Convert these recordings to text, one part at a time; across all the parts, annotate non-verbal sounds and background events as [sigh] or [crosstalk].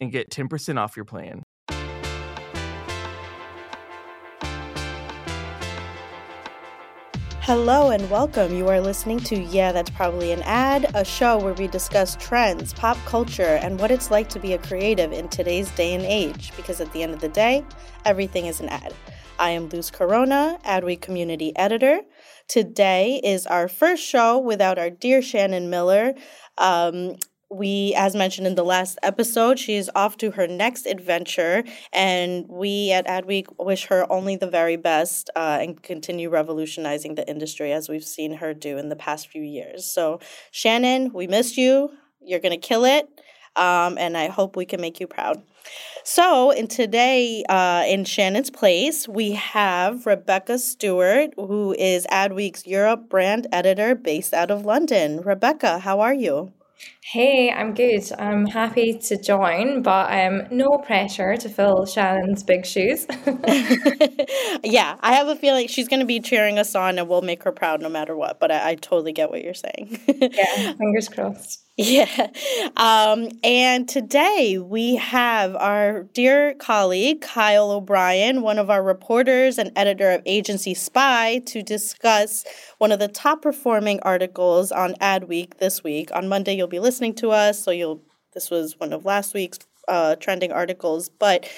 and get 10% off your plan. Hello and welcome. You are listening to Yeah, That's Probably an Ad, a show where we discuss trends, pop culture, and what it's like to be a creative in today's day and age. Because at the end of the day, everything is an ad. I am Luz Corona, Adweek community editor. Today is our first show without our dear Shannon Miller. Um, we, as mentioned in the last episode, she is off to her next adventure, and we at Adweek wish her only the very best uh, and continue revolutionizing the industry as we've seen her do in the past few years. So, Shannon, we miss you. You're going to kill it, um, and I hope we can make you proud. So, in today, uh, in Shannon's place, we have Rebecca Stewart, who is Adweek's Europe brand editor based out of London. Rebecca, how are you? Hey, I'm good. I'm happy to join, but um, no pressure to fill Shannon's big shoes. [laughs] yeah, I have a feeling she's going to be cheering us on and we'll make her proud no matter what, but I, I totally get what you're saying. [laughs] yeah, fingers crossed. Yeah. Um, and today we have our dear colleague, Kyle O'Brien, one of our reporters and editor of Agency Spy, to discuss one of the top performing articles on Adweek this week. On Monday, you'll be listening to us, so you'll this was one of last week's uh, trending articles, but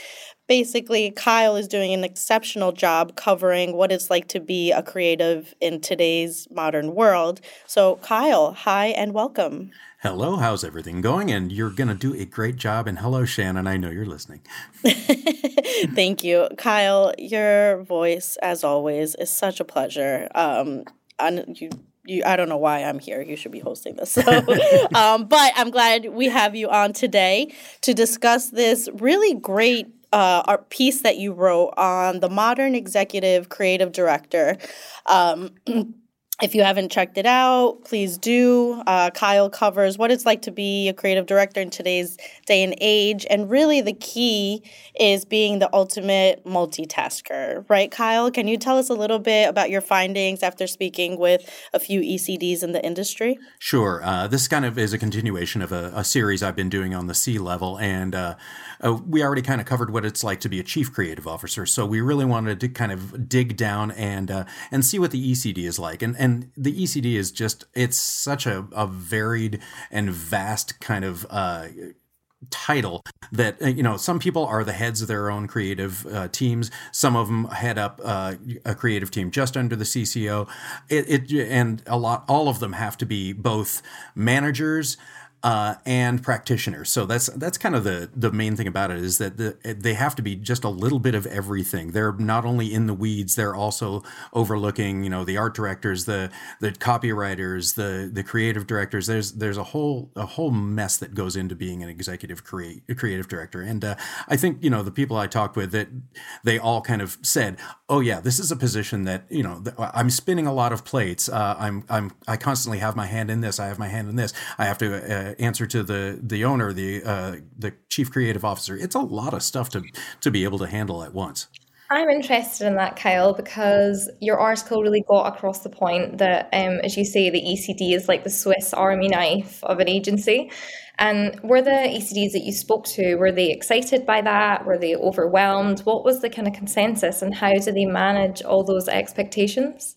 basically Kyle is doing an exceptional job covering what it's like to be a creative in today's modern world. So Kyle, hi and welcome. Hello, how's everything going? And you're going to do a great job. And hello, Shannon. I know you're listening. [laughs] Thank you. Kyle, your voice, as always, is such a pleasure. Um, and you you, I don't know why I'm here. You should be hosting this. So, [laughs] um, but I'm glad we have you on today to discuss this really great uh, piece that you wrote on the modern executive creative director. Um, [clears throat] if you haven't checked it out, please do. Uh, Kyle covers what it's like to be a creative director in today's day and age. And really, the key is being the ultimate multitasker, right, Kyle? Can you tell us a little bit about your findings after speaking with a few ECDs in the industry? Sure. Uh, this kind of is a continuation of a, a, series I've been doing on the C level. And uh, uh, we already kind of covered what it's like to be a chief creative officer. So we really wanted to kind of dig down and uh, and see what the ECD is like. And, and and the ECD is just it's such a, a varied and vast kind of uh, title that uh, you know some people are the heads of their own creative uh, teams. Some of them head up uh, a creative team just under the cco it, it, and a lot all of them have to be both managers uh, and practitioners. So that's that's kind of the the main thing about it is that the, they have to be just a little bit of everything. They're not only in the weeds, they're also overlooking, you know, the art directors, the the copywriters, the the creative directors. There's there's a whole a whole mess that goes into being an executive create creative director. And uh, I think you know the people I talked with that they all kind of said, oh yeah, this is a position that you know I'm spinning a lot of plates. Uh, I'm I'm I constantly have my hand in this. I have my hand in this. I have to. Answer to the the owner, the uh, the chief creative officer. It's a lot of stuff to to be able to handle at once. I'm interested in that, Kyle, because your article really got across the point that, um, as you say, the ECD is like the Swiss Army knife of an agency. And were the ECDs that you spoke to, were they excited by that? Were they overwhelmed? What was the kind of consensus and how do they manage all those expectations?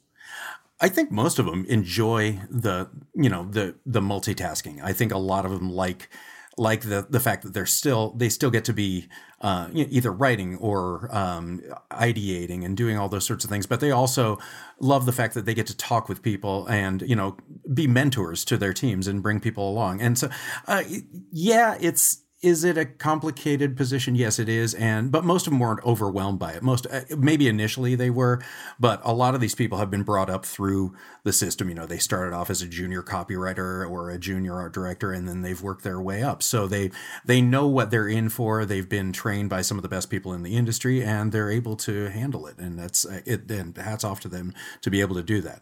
I think most of them enjoy the, you know, the the multitasking. I think a lot of them like like the the fact that they're still they still get to be uh, either writing or um, ideating and doing all those sorts of things, but they also love the fact that they get to talk with people and you know be mentors to their teams and bring people along. And so, uh, yeah, it's is it a complicated position? Yes, it is. And but most of them weren't overwhelmed by it. Most uh, maybe initially they were, but a lot of these people have been brought up through the system. You know, they started off as a junior copywriter or a junior art director, and then they've worked their way up. So they they know what they're in for. They've been trained by some of the best people in the industry, and they're able to handle it. And that's uh, it. And hats off to them to be able to do that.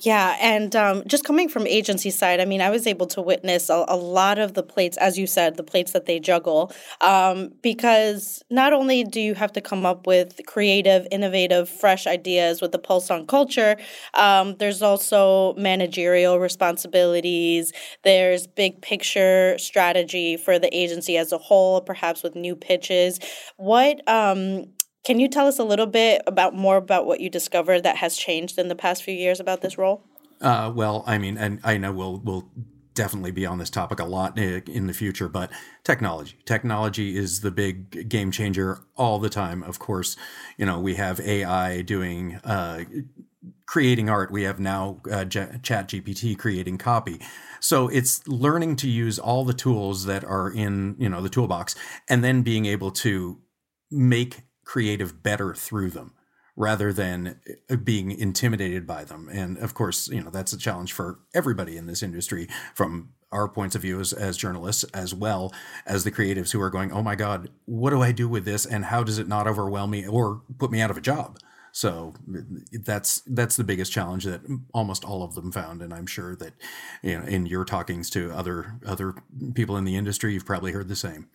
Yeah, and um, just coming from agency side, I mean, I was able to witness a, a lot of the plates, as you said, the plates that they juggle, um, because not only do you have to come up with creative, innovative, fresh ideas with the pulse on culture, um, there's also managerial responsibilities. There's big picture strategy for the agency as a whole, perhaps with new pitches. What um, can you tell us a little bit about more about what you discovered that has changed in the past few years about this role? Uh, well, I mean, and I know we'll we'll definitely be on this topic a lot in the future, but technology. Technology is the big game changer all the time. Of course, you know, we have AI doing, uh, creating art. We have now uh, Chat GPT creating copy. So it's learning to use all the tools that are in, you know, the toolbox and then being able to make creative better through them rather than uh, being intimidated by them. And of course, you know, that's a challenge for everybody in this industry from our points of view as, as journalists, as well as the creatives who are going, oh my God, what do I do with this? And how does it not overwhelm me or put me out of a job? So that's that's the biggest challenge that almost all of them found, and I'm sure that you know in your talkings to other other people in the industry, you've probably heard the same.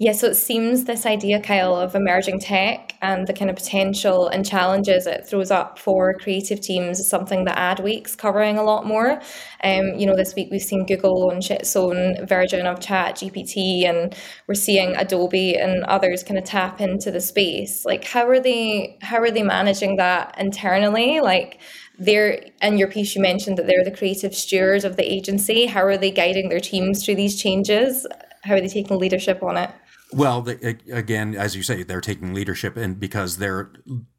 Yeah, so it seems this idea, Kyle, of emerging tech and the kind of potential and challenges it throws up for creative teams is something that Adweek's covering a lot more. Um, you know, this week we've seen Google launch its own version of Chat GPT, and we're seeing Adobe and others kind of tap into the space. Like, how are they? How are they managing that internally? Like, they're in your piece you mentioned that they're the creative stewards of the agency how are they guiding their teams through these changes how are they taking leadership on it well, again, as you say, they're taking leadership, and because they're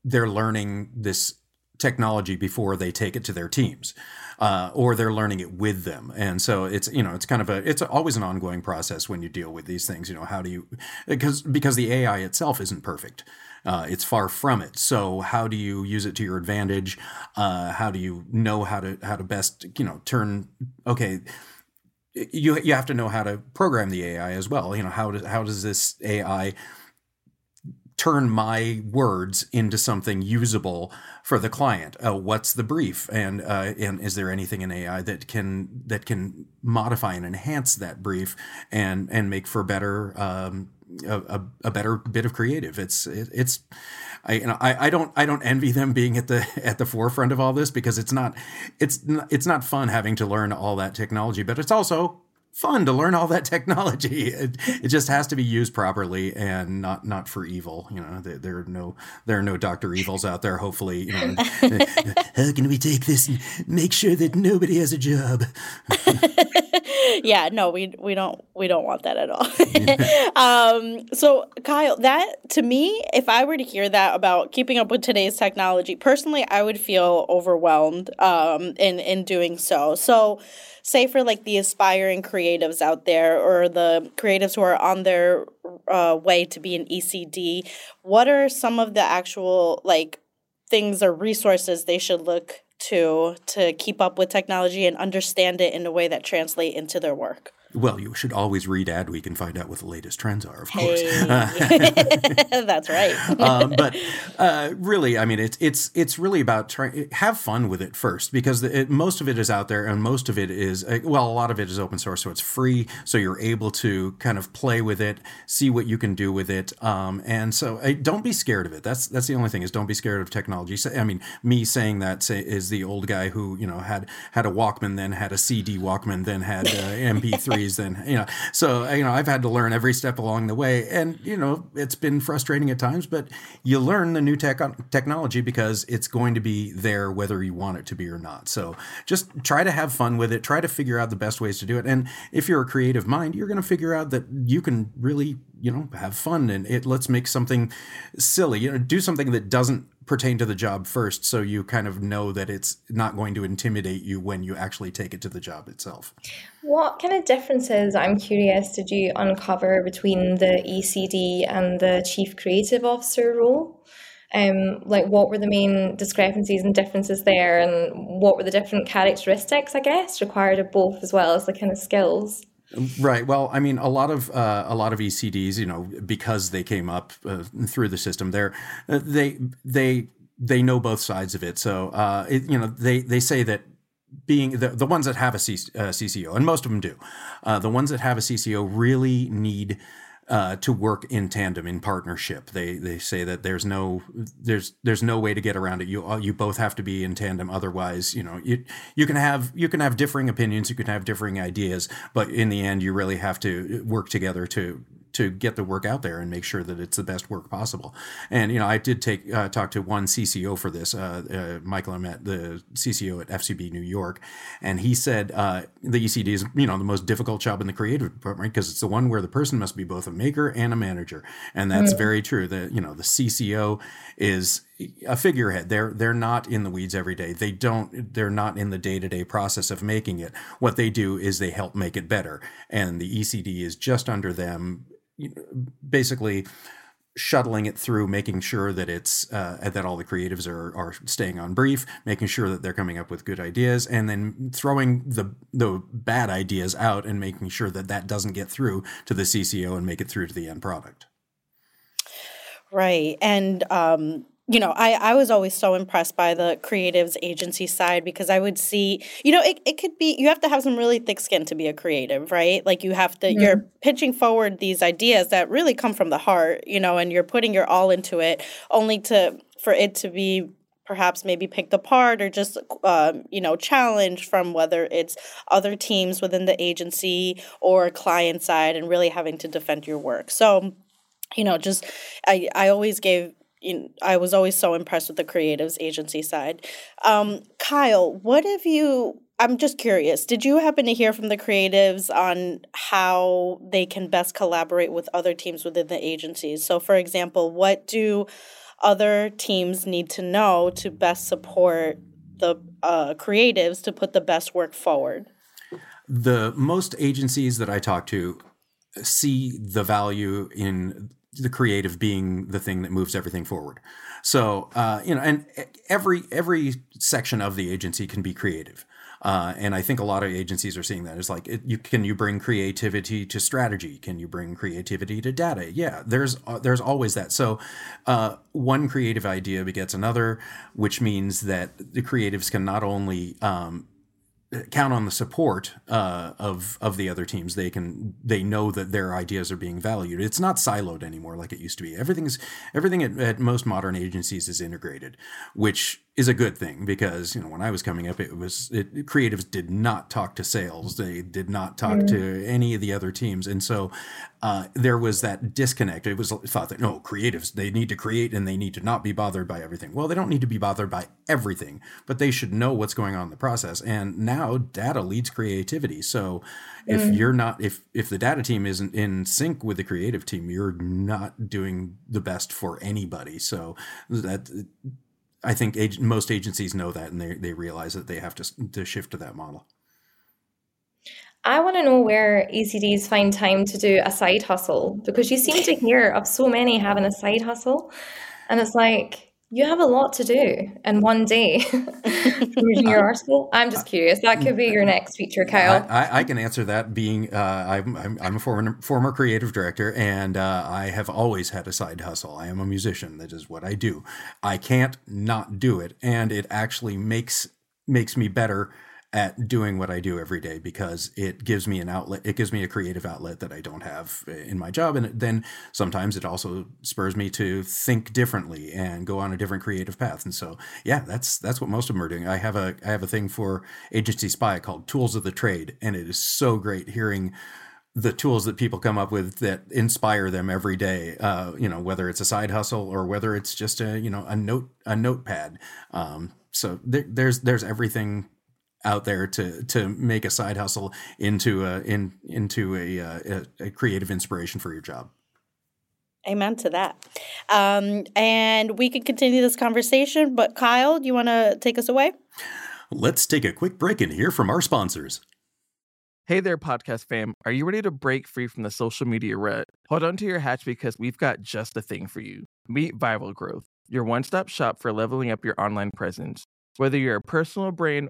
they're learning this technology before they take it to their teams, uh, or they're learning it with them, and so it's you know it's kind of a it's always an ongoing process when you deal with these things. You know how do you because because the AI itself isn't perfect. Uh, it's far from it. So how do you use it to your advantage? Uh, how do you know how to how to best you know turn okay you you have to know how to program the AI as well. You know how does how does this AI turn my words into something usable for the client? Uh, what's the brief, and uh, and is there anything in AI that can that can modify and enhance that brief and and make for better um, a, a, better bit of creative? It's it, it's I you know I, I don't I don't envy them being at the [laughs] at the forefront of all this because it's not it's it's not fun having to learn all that technology, but it's also fun to learn all that technology. [laughs] It, it just has to be used properly and not not for evil. You know, there, there, are no there are no Doctor Evils out there. Hopefully, you know, [laughs] how can we take this and make sure that nobody has a job? [laughs] yeah, no, we we don't we don't want that at all. um, so Kyle, that to me, if I were to hear that about keeping up with today's technology, personally, I would feel overwhelmed um, in in doing so. So say for like the aspiring creatives out there or the creatives who are on their uh, way to be an ECD, what are some of the actual like things or resources they should look to to keep up with technology and understand it in a way that translate into their work? Well, you should always read Adweek and find out what the latest trends are, of course. [laughs] That's right. [laughs] um, but uh, really, I mean, it's it's it's really about trying have fun with it first because it, most of it is out there and most of it is uh, well, a lot of it is open source, so it's free, so you're able to kind of play with it, see what you can do with it, um, and so uh, don't be scared of it. That's that's the only thing is don't be scared of technology. I mean, me saying that say, is the old guy who you know had had a Walkman, then had a CD Walkman, then had uh, MP3s, then you know. So you know, I've had to learn every step along the way, and you know, it's been frustrating at times, but you learn the new tech technology because it's going to be there whether you want it to be or not. So just try to have fun with it. Try to figure out the best ways to do it. And if you're a creative mind, you're going to figure out that you can really you know have fun and it let's make something silly you know do something that doesn't pertain to the job first so you kind of know that it's not going to intimidate you when you actually take it to the job itself. What kind of differences i'm curious did you uncover between the ecd and the chief creative officer role? Um, like what were the main discrepancies and differences there and what were the different characteristics i guess required of both as well as the kind of skills Right. Well, I mean, a lot of uh, a lot of ECDs, you know, because they came up uh, through the system, they're uh, they they they know both sides of it. So, uh, it, you know, they they say that being the, the ones that have a C, uh, CCO, and most of them do, uh, the ones that have a CCO really need uh, to work in tandem in partnership. They they say that there's no there's there's no way to get around it. You you both have to be in tandem. Otherwise, you know you you can have you can have differing opinions. You can have differing ideas, but in the end, you really have to work together to to get the work out there and make sure that it's the best work possible. And you know, I did take uh, talk to one CCO for this, uh, uh, Michael Aimette, the CCO at FCB New York, and he said uh, the ECD is you know the most difficult job in the creative department because it's the one where the person must be both a maker and a manager, and that's mm. very true. That you know the CCO is a figurehead. They're they're not in the weeds every day. They don't. They're not in the day to day process of making it. What they do is they help make it better, and the ECD is just under them basically shuttling it through, making sure that it's uh, that all the creatives are are staying on brief, making sure that they're coming up with good ideas, and then throwing the the bad ideas out and making sure that that doesn't get through to the CCO and make it through to the end product. Right, and um, you know, I, I was always so impressed by the creatives agency side because I would see, you know, it, it could be, you have to have some really thick skin to be a creative, right? Like you have to, mm-hmm. you're pitching forward these ideas that really come from the heart, you know, and you're putting your all into it only to, for it to be perhaps maybe picked apart or just um, you know challenged from whether it's other teams within the agency or client side and really having to defend your work so you know just i i always gave I was always so impressed with the creatives agency side. Um, Kyle, what have you? I'm just curious. Did you happen to hear from the creatives on how they can best collaborate with other teams within the agencies? So, for example, what do other teams need to know to best support the uh, creatives to put the best work forward? The most agencies that I talk to see the value in the creative being the thing that moves everything forward. So uh, you know, and every every section of the agency can be creative. Uh, and I think a lot of agencies are seeing that. It's like, it, you can you bring creativity to strategy? Can you bring creativity to data? Yeah, there's uh, there's always that. So, uh, one creative idea begets another, which means that the creatives can not only um, count on the support uh, of of the other teams. They can they know that their ideas are being valued. It's not siloed anymore like it used to be. Everything's everything at, at most modern agencies is integrated, which is a good thing because you know when I was coming up, it was it, creatives did not talk to sales. They did not talk mm. to any of the other teams, and so uh, there was that disconnect. It was thought that no creatives they need to create and they need to not be bothered by everything. Well, they don't need to be bothered by everything, but they should know what's going on in the process. And now data leads creativity. So if mm. you're not if if the data team isn't in sync with the creative team, you're not doing the best for anybody. So that I think ag- most agencies know that and they, they realize that they have to, to shift to that model. I want to know where ECDs find time to do a side hustle because you seem to hear of so many having a side hustle. And it's like, You have a lot to do in one day [laughs] reading your article. I'm just curious. That could be your next feature, Kyle. I, I, I can answer that. Being uh, I'm, I'm, I'm a former former creative director, and uh, I have always had a side hustle. I am a musician. That is what I do. I can't not do it, and it actually makes makes me better at doing what I do every day because it gives me an outlet. It gives me a creative outlet that I don't have in my job. And then sometimes it also spurs me to think differently and go on a different creative path. And so, yeah, that's, that's what most of them are doing. I have a, I have a thing for agency spy called tools of the trade. And it is so great hearing the tools that people come up with that inspire them every day. Uh, you know, whether it's a side hustle or whether it's just a, you know, a note, a notepad. Um, so there, there's, there's everything out there to to make a side hustle into a in into a, a, a creative inspiration for your job. Amen to that. Um, and we can continue this conversation, but Kyle, do you want to take us away? Let's take a quick break and hear from our sponsors. Hey there, podcast fam. Are you ready to break free from the social media rut? Hold on to your hatch because we've got just the thing for you. Meet Viral Growth, your one stop shop for leveling up your online presence. Whether you're a personal brand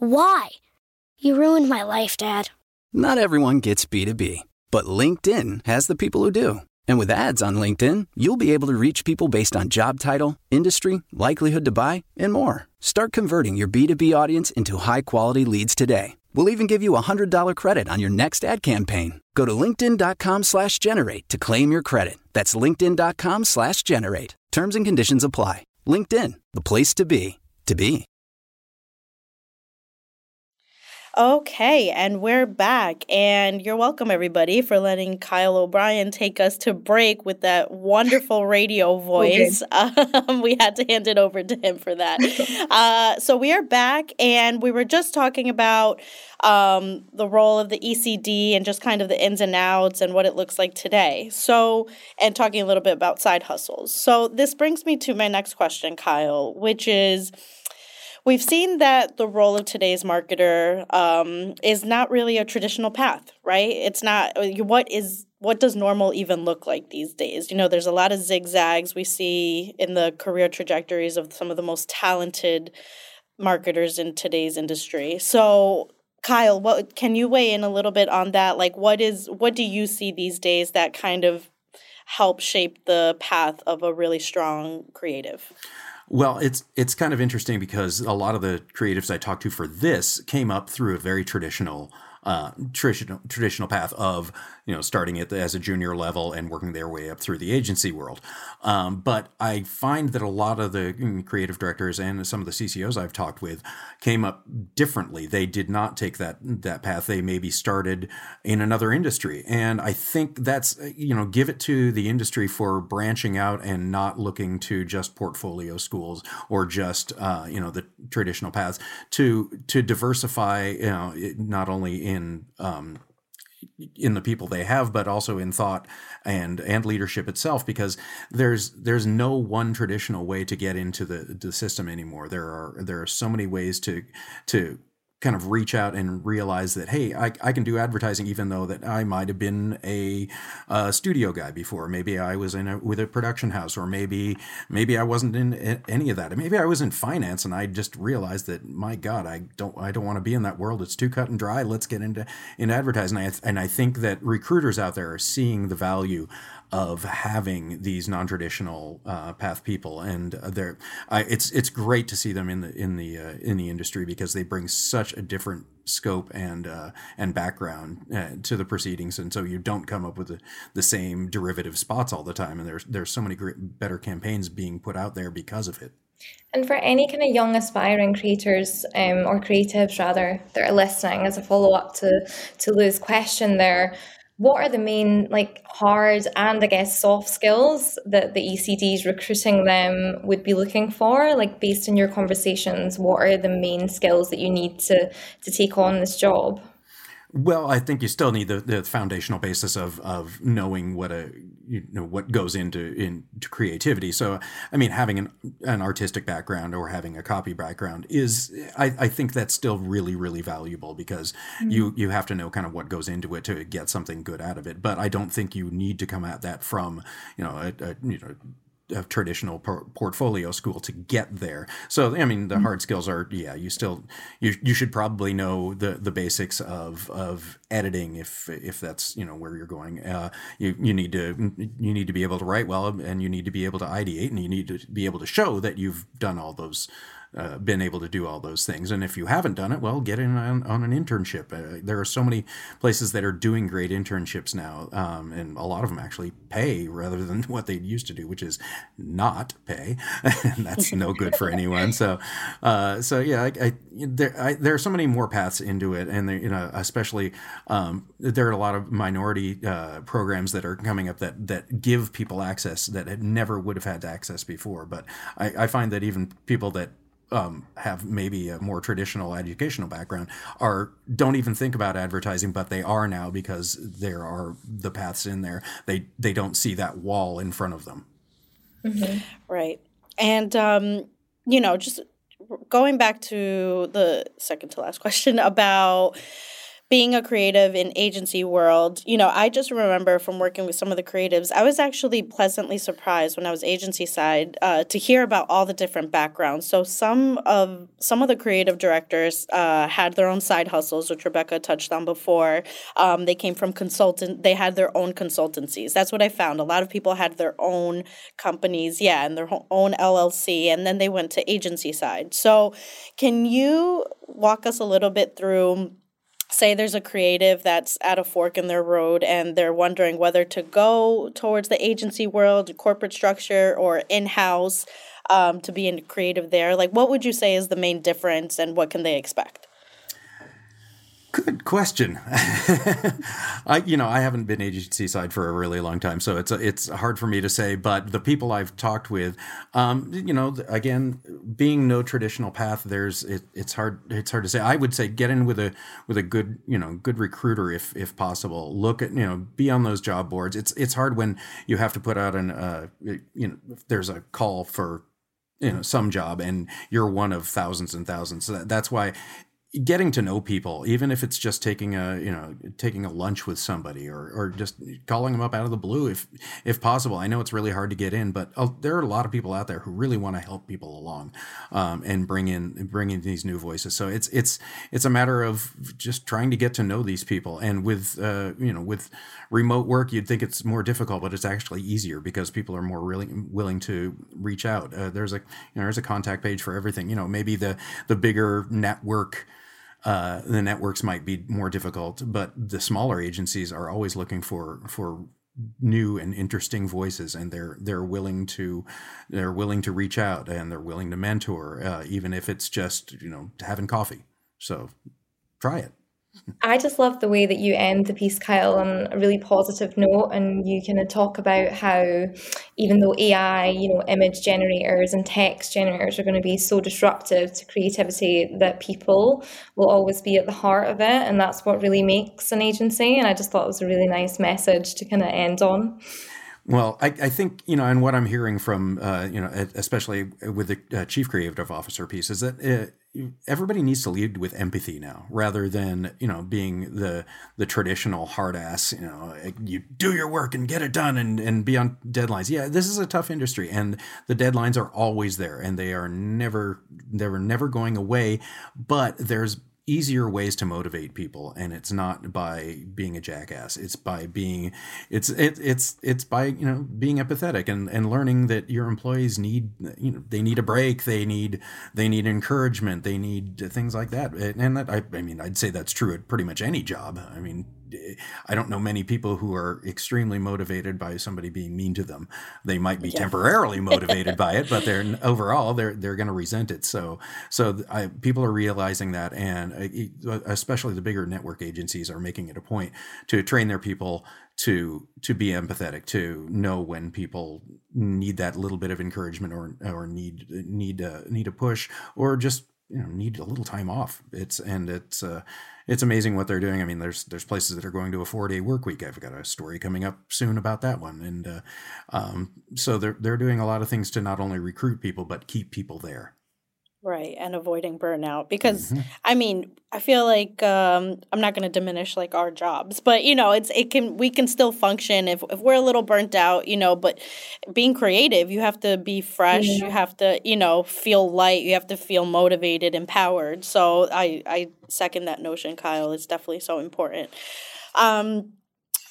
Why? You ruined my life, Dad. Not everyone gets B2B, but LinkedIn has the people who do. And with ads on LinkedIn, you'll be able to reach people based on job title, industry, likelihood to buy, and more. Start converting your B2B audience into high quality leads today. We'll even give you a $100 credit on your next ad campaign. Go to linkedin.com slash generate to claim your credit. That's linkedin.com slash generate. Terms and conditions apply. LinkedIn, the place to be, to be. Okay, and we're back. And you're welcome, everybody, for letting Kyle O'Brien take us to break with that wonderful radio [laughs] voice. Okay. [laughs] Um, we had to hand it over to him for that. [laughs] uh, so we are back, and we were just talking about um, the role of the ECD and just kind of the ins and outs and what it looks like today. So, and talking a little bit about side hustles. So, this brings me to my next question, Kyle, which is we've seen that the role of today's marketer um, is not really a traditional path, right? It's not uh, what is what does normal even look like these days? You know, there's a lot of zigzags we see in the career trajectories of some of the most talented marketers in today's industry. So, Kyle, what can you weigh in a little bit on that? Like what is what do you see these days that kind of help shape the path of a really strong creative? Well, it's it's kind of interesting because a lot of the creatives I talked to for this came up through a very traditional uh, traditional traditional path of you know starting at the, as a junior level and working their way up through the agency world. Um, but I find that a lot of the mm, creative directors and some of the CCOs I've talked with came up differently. They did not take that that path. They maybe started in another industry, and I think that's you know give it to the industry for branching out and not looking to just portfolio schools or just uh, you know the traditional paths to to diversify you know not only in um, in the people they have, but also in thought and and leadership itself, because there's there's no one traditional way to get into the the system anymore. There are there are so many ways to to kind of reach out and realize that hey I, I can do advertising even though that i might have been a, a studio guy before. Maybe i was in a, with a production house or maybe maybe i wasn't in any of that. Maybe i was in finance and i just realized that my god i don't i don't want to be in that world. It's too cut and dry. Let's get into in advertising. And I, and I think that recruiters out there are seeing the value of having these non-traditional uh, path people, and they're it's it's great to see them in the in the uh, in the industry because they bring such a different scope and uh, and background uh, to the proceedings, and so you don't come up with the, the same derivative spots all the time. And there's there's so many great, better campaigns being put out there because of it. And for any kind of young aspiring creators um, or creatives rather that are listening, as a follow up to to Lou's question there, what are the main like hard and I guess soft skills that the ECDs recruiting them would be looking for? Like based on your conversations, what are the main skills that you need to to take on this job? Well, I think you still need the, the foundational basis of of knowing what a you know what goes into into creativity. So, I mean, having an an artistic background or having a copy background is, I, I think that's still really really valuable because mm-hmm. you you have to know kind of what goes into it to get something good out of it. But I don't think you need to come at that from you know a, a you know a traditional por- portfolio school to get there. So I mean, the mm-hmm. hard skills are yeah. You still you you should probably know the the basics of of editing if if that's you know where you're going. Uh, you you need to you need to be able to write well, and you need to be able to ideate, and you need to be able to show that you've done all those uh, been able to do all those things. And if you haven't done it, well, get in on, on an internship. Uh, there are so many places that are doing great internships now, um, and a lot of them actually pay rather than [laughs] what they used to do, which is not pay, [laughs] and that's no good for anyone. So, uh, so yeah, I, I, there I, there are so many more paths into it, and you know, especially um, there are a lot of minority uh, programs that are coming up that that give people access that never would have had access before. But I, I find that even people that um, have maybe a more traditional educational background are don't even think about advertising, but they are now because there are the paths in there. They they don't see that wall in front of them. Mm-hmm. Right, and um, you know, just going back to the second to last [laughs] question about being a creative in agency world, you know, I just remember from working with some of the creatives, I was actually pleasantly surprised when I was agency side uh, to hear about all the different backgrounds. So some of some of the creative directors uh, had their own side hustles, which Rebecca touched on before. Um, they came from consultant. They had their own consultancies. That's what I found. A lot of people had their own companies, yeah, and their own LLC, and then they went to agency side. So, can you walk us a little bit through? Say there's a creative that's at a fork in their road and they're wondering whether to go towards the agency world, corporate structure, or in house um, to be in creative there. Like, what would you say is the main difference and what can they expect? Good question. [laughs] I, you know, I haven't been agency side for a really long time, so it's it's hard for me to say. But the people I've talked with, um, you know, again, being no traditional path, there's it, it's hard it's hard to say. I would say get in with a with a good you know good recruiter if if possible. Look at you know be on those job boards. It's it's hard when you have to put out an uh, you know there's a call for you know some job and you're one of thousands and thousands so that, that's why getting to know people even if it's just taking a you know taking a lunch with somebody or or just calling them up out of the blue if if possible. I know it's really hard to get in but uh, there are a lot of people out there who really want to help people along um, and bring in bring in these new voices. So it's it's it's a matter of just trying to get to know these people. And with uh, you know with remote work you'd think it's more difficult but it's actually easier because people are more really willing to reach out. Uh, there's a you know there's a contact page for everything. You know maybe the the bigger network uh, the networks might be more difficult, but the smaller agencies are always looking for for new and interesting voices, and they're they're willing to they're willing to reach out and they're willing to mentor, uh, even if it's just you know having coffee. So try it. I just love the way that you end the piece, Kyle, on a really positive note, and you kind of talk about how even though AI, you know, image generators and text generators are going to be so disruptive to creativity, that people will always be at the heart of it, and that's what really makes an agency. And I just thought it was a really nice message to kind of end on. Well, I, I, think you know, and what I'm hearing from uh, you know, especially with the uh, chief creative officer piece, is that uh, everybody needs to lead with empathy now, rather than you know being the the traditional hard ass. You know, you do your work and get it done and and be on deadlines. Yeah, this is a tough industry, and the deadlines are always there, and they are never never never going away. But there's easier ways to motivate people and it's not by being a jackass. It's by being it's it, it's it's by you know being empathetic and and learning that your employees need you know they need a break they need they need encouragement they need things like that. And that I, I mean i'd say that's true at pretty much any job. I mean I don't know many people who are extremely motivated by somebody being mean to them. They might be yeah. temporarily [laughs] motivated by it, but they're overall they're they're going to resent it. So so I, people are realizing that, and uh, especially the bigger network agencies are making it a point to train their people to to be empathetic, to know when people need that little bit of encouragement or or need need a, need a push or just you know need a little time off. It's and it's. Uh, it's amazing what they're doing. I mean, there's there's places that are going to a four day work week. I've got a story coming up soon about that one, and uh, um, so they're they're doing a lot of things to not only recruit people but keep people there. Right, and avoiding burnout because mm-hmm. I mean, I feel like um, I'm not going to diminish like our jobs, but you know, it's it can we can still function if if we're a little burnt out, you know. But being creative, you have to be fresh, yeah. you have to you know feel light, you have to feel motivated, empowered. So I I second that notion, Kyle. It's definitely so important. Um,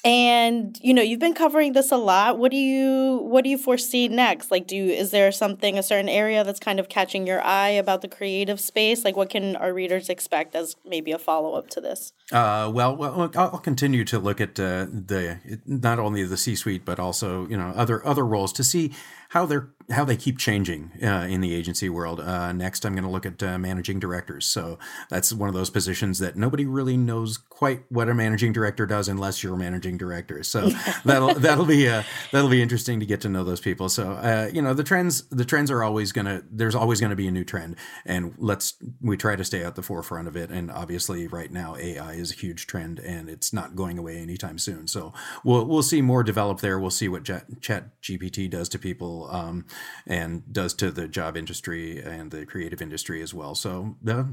and you know you've been covering this a lot. What do you what do you foresee next? Like do you is there something a certain area that's kind of catching your eye about the creative space? Like what can our readers expect as maybe a follow-up to this? Uh, well, well i'll continue to look at uh, the not only the c suite but also you know other other roles to see how they're how they keep changing uh, in the agency world. Uh, next, I'm going to look at uh, managing directors. So that's one of those positions that nobody really knows quite what a managing director does unless you're a managing director. So [laughs] that'll that'll be uh, that'll be interesting to get to know those people. So uh, you know the trends the trends are always going to there's always going to be a new trend, and let's we try to stay at the forefront of it. And obviously, right now AI is a huge trend, and it's not going away anytime soon. So we'll we'll see more develop there. We'll see what Chat GPT does to people. Um, and does to the job industry and the creative industry as well. So uh,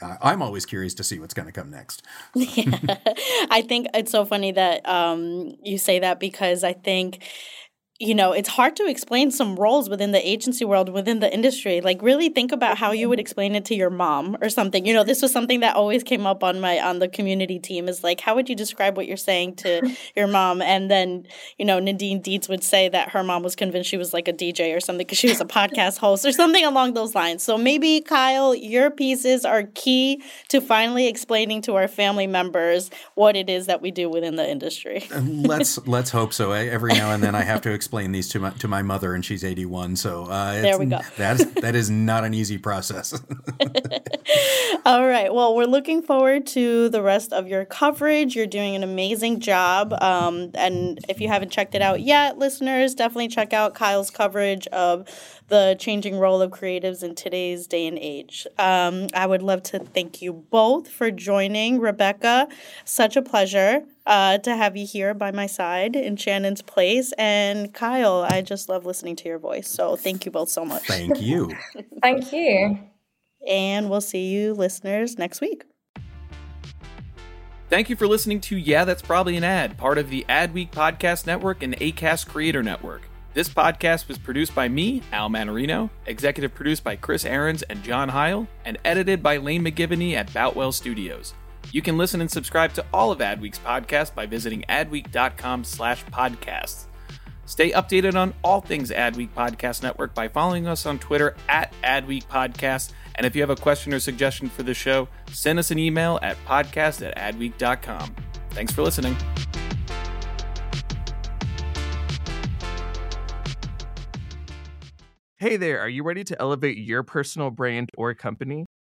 I'm always curious to see what's going to come next. yeah. [laughs] I think it's so funny that um, you say that because I think you know, it's hard to explain some roles within the agency world, within the industry. Like, really think about how you would mm-hmm. explain it to your mom or something. You know, this was something that always came up on my on the community team. Is like, how would you describe what you're saying to [laughs] your mom? And then, you know, Nadine Dietz would say that her mom was convinced she was like a DJ or something because she was a podcast host or something along those lines. So maybe Kyle, your pieces are key to finally explaining to our family members what it is that we do within the industry. Um, let's let's hope so. Every now and then, I have to [laughs] explain these to my to my mother, and she's eighty one. So uh, there we go. That's that is not an easy process. [laughs] All right. Well, we're looking forward to the rest of your coverage. You're doing an amazing job. Um, and if you haven't checked it out yet, listeners, definitely check out Kyle's coverage of the changing role of creatives in today's day and age. Um, I would love to thank you both for joining. Rebecca, such a pleasure uh, to have you here by my side in Shannon's place. And Kyle, I just love listening to your voice. So thank you both so much. Thank you. [laughs] thank you. And we'll see you listeners next week. Thank you for listening to Yeah, That's Probably an Ad, part of the Adweek Podcast Network and ACAST Creator Network. This podcast was produced by me, Al Manarino, executive produced by Chris Ahrens and John Heil, and edited by Lane McGivney at Boutwell Studios. You can listen and subscribe to all of Adweek's podcasts by visiting adweek.com slash podcasts. Stay updated on all things Adweek Podcast Network by following us on Twitter at Adweek Podcast. And if you have a question or suggestion for the show, send us an email at podcast at adweek.com. Thanks for listening. Hey there, are you ready to elevate your personal brand or company?